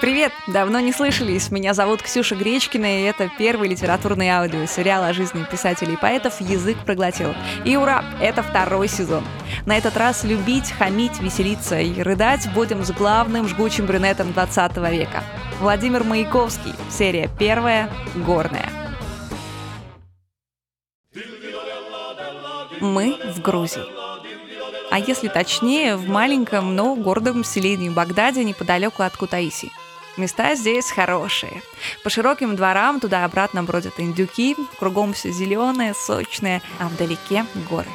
Привет! Давно не слышались. Меня зовут Ксюша Гречкина, и это первый литературный аудио сериал о жизни писателей и поэтов «Язык проглотил». И ура! Это второй сезон. На этот раз любить, хамить, веселиться и рыдать будем с главным жгучим брюнетом 20 века. Владимир Маяковский. Серия первая «Горная». Мы в Грузии. А если точнее, в маленьком, но гордом селении Багдаде неподалеку от Кутаиси. Места здесь хорошие. По широким дворам туда-обратно бродят индюки, кругом все зеленое, сочное, а вдалеке горы.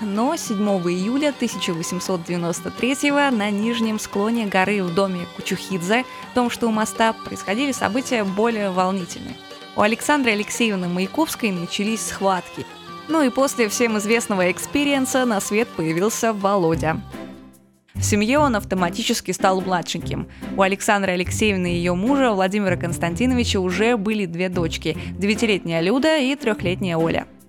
Но 7 июля 1893 на нижнем склоне горы в доме Кучухидзе, том, что у моста, происходили события более волнительные. У Александры Алексеевны Маяковской начались схватки. Ну и после всем известного experience а на свет появился Володя. В семье он автоматически стал младшеньким. У Александры Алексеевны и ее мужа Владимира Константиновича уже были две дочки – девятилетняя Люда и трехлетняя Оля –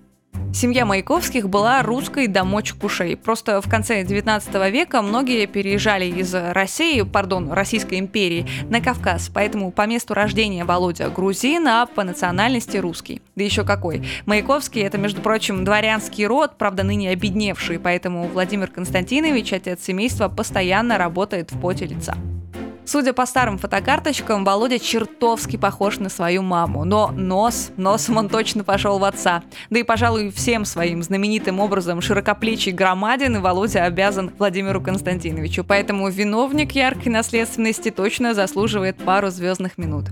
Семья Маяковских была русской до мочек ушей. Просто в конце 19 века многие переезжали из России, пардон, Российской империи, на Кавказ. Поэтому по месту рождения Володя грузин, а по национальности русский. Да еще какой. Маяковский – это, между прочим, дворянский род, правда, ныне обедневший, поэтому Владимир Константинович, отец семейства, постоянно работает в поте лица. Судя по старым фотокарточкам, Володя чертовски похож на свою маму. Но нос, носом он точно пошел в отца. Да и, пожалуй, всем своим знаменитым образом широкоплечий громадин Володя обязан Владимиру Константиновичу. Поэтому виновник яркой наследственности точно заслуживает пару звездных минут.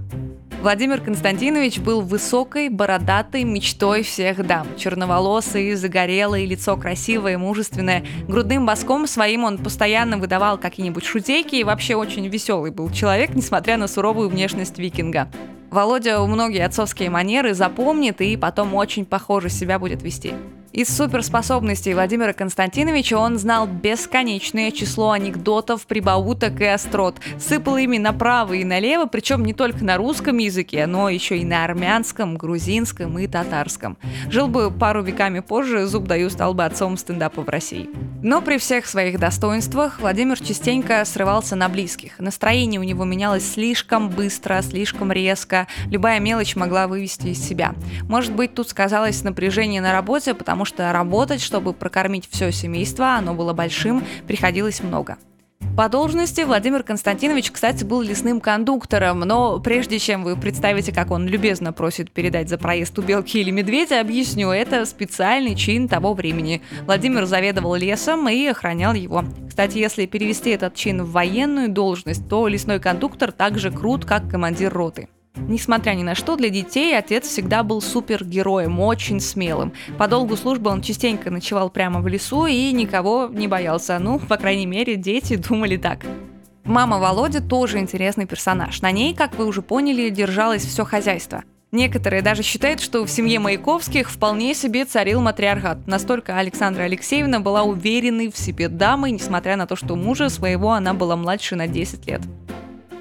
Владимир Константинович был высокой, бородатой мечтой всех дам. Черноволосый, загорелый, лицо красивое, мужественное. Грудным боском своим он постоянно выдавал какие-нибудь шутейки и вообще очень веселый был человек, несмотря на суровую внешность викинга. Володя многие отцовские манеры запомнит и потом очень похоже себя будет вести. Из суперспособностей Владимира Константиновича он знал бесконечное число анекдотов, прибауток и острот. Сыпал ими направо и налево, причем не только на русском языке, но еще и на армянском, грузинском и татарском. Жил бы пару веками позже, зуб даю, стал бы отцом стендапа в России. Но при всех своих достоинствах Владимир частенько срывался на близких. Настроение у него менялось слишком быстро, слишком резко. Любая мелочь могла вывести из себя. Может быть, тут сказалось напряжение на работе, потому потому что работать, чтобы прокормить все семейство, оно было большим, приходилось много. По должности Владимир Константинович, кстати, был лесным кондуктором, но прежде чем вы представите, как он любезно просит передать за проезд у белки или медведя, объясню, это специальный чин того времени. Владимир заведовал лесом и охранял его. Кстати, если перевести этот чин в военную должность, то лесной кондуктор так же крут, как командир роты. Несмотря ни на что, для детей отец всегда был супергероем, очень смелым. По долгу службы он частенько ночевал прямо в лесу и никого не боялся. Ну, по крайней мере, дети думали так. Мама Володя тоже интересный персонаж. На ней, как вы уже поняли, держалось все хозяйство. Некоторые даже считают, что в семье Маяковских вполне себе царил матриархат. Настолько Александра Алексеевна была уверенной в себе дамой, несмотря на то, что мужа своего она была младше на 10 лет.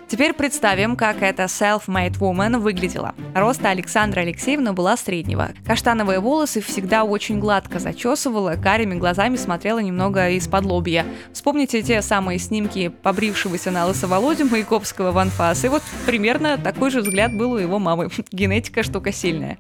Теперь представим, как эта self-made woman выглядела. Роста Александра Алексеевна была среднего. Каштановые волосы всегда очень гладко зачесывала, карими глазами смотрела немного из-под лобья. Вспомните те самые снимки побрившегося на лысо Володю Маяковского в анфас, и вот примерно такой же взгляд был у его мамы. Генетика штука сильная.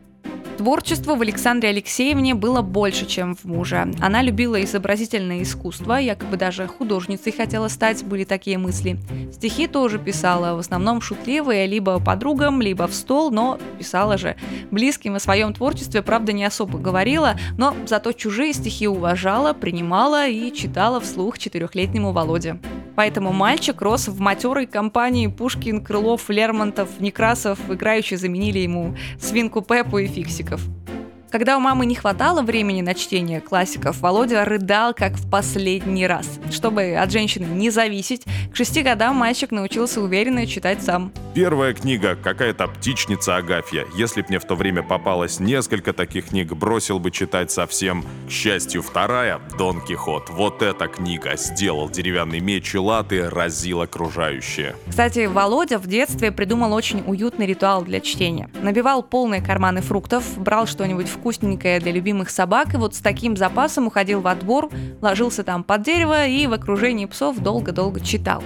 Творчество в Александре Алексеевне было больше, чем в муже. Она любила изобразительное искусство, якобы даже художницей хотела стать, были такие мысли. Стихи тоже писала, в основном шутливые, либо подругам, либо в стол, но писала же. Близким о своем творчестве, правда, не особо говорила, но зато чужие стихи уважала, принимала и читала вслух четырехлетнему Володе. Поэтому мальчик рос в матерой компании Пушкин, Крылов, Лермонтов, Некрасов, играющие заменили ему свинку Пеппу и Фиксиков. Когда у мамы не хватало времени на чтение классиков, Володя рыдал как в последний раз. Чтобы от женщины не зависеть, к шести годам мальчик научился уверенно читать сам. Первая книга «Какая-то птичница Агафья». Если б мне в то время попалось несколько таких книг, бросил бы читать совсем. К счастью, вторая «Дон Кихот». Вот эта книга. Сделал деревянный меч и латы, разил окружающие. Кстати, Володя в детстве придумал очень уютный ритуал для чтения. Набивал полные карманы фруктов, брал что-нибудь вкусненькое для любимых собак, и вот с таким запасом уходил во двор, ложился там под дерево и в окружении псов долго-долго читал.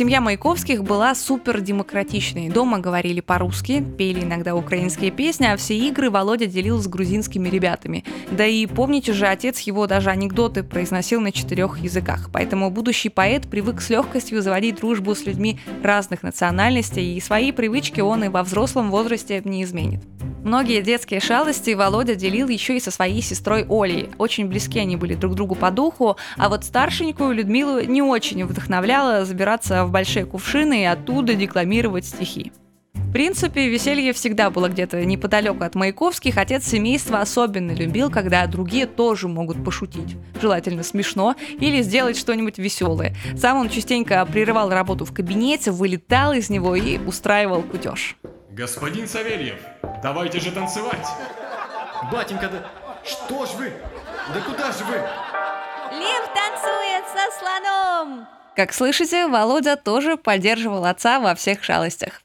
Семья Маяковских была супер демократичной. Дома говорили по-русски, пели иногда украинские песни, а все игры Володя делил с грузинскими ребятами. Да и помните же, отец его даже анекдоты произносил на четырех языках. Поэтому будущий поэт привык с легкостью заводить дружбу с людьми разных национальностей, и свои привычки он и во взрослом возрасте не изменит. Многие детские шалости Володя делил еще и со своей сестрой Олей. Очень близки они были друг другу по духу, а вот старшенькую Людмилу не очень вдохновляло забираться в большие кувшины и оттуда декламировать стихи. В принципе, веселье всегда было где-то неподалеку от Маяковских. Отец семейства особенно любил, когда другие тоже могут пошутить. Желательно смешно или сделать что-нибудь веселое. Сам он частенько прерывал работу в кабинете, вылетал из него и устраивал кутеж. Господин Савельев, давайте же танцевать. Батенька, да что ж вы? Да куда же вы? Лев танцует со слоном! Как слышите, Володя тоже поддерживал отца во всех шалостях.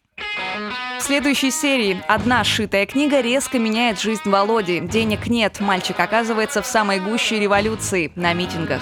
В следующей серии одна сшитая книга резко меняет жизнь Володи. Денег нет, мальчик оказывается в самой гуще революции на митингах.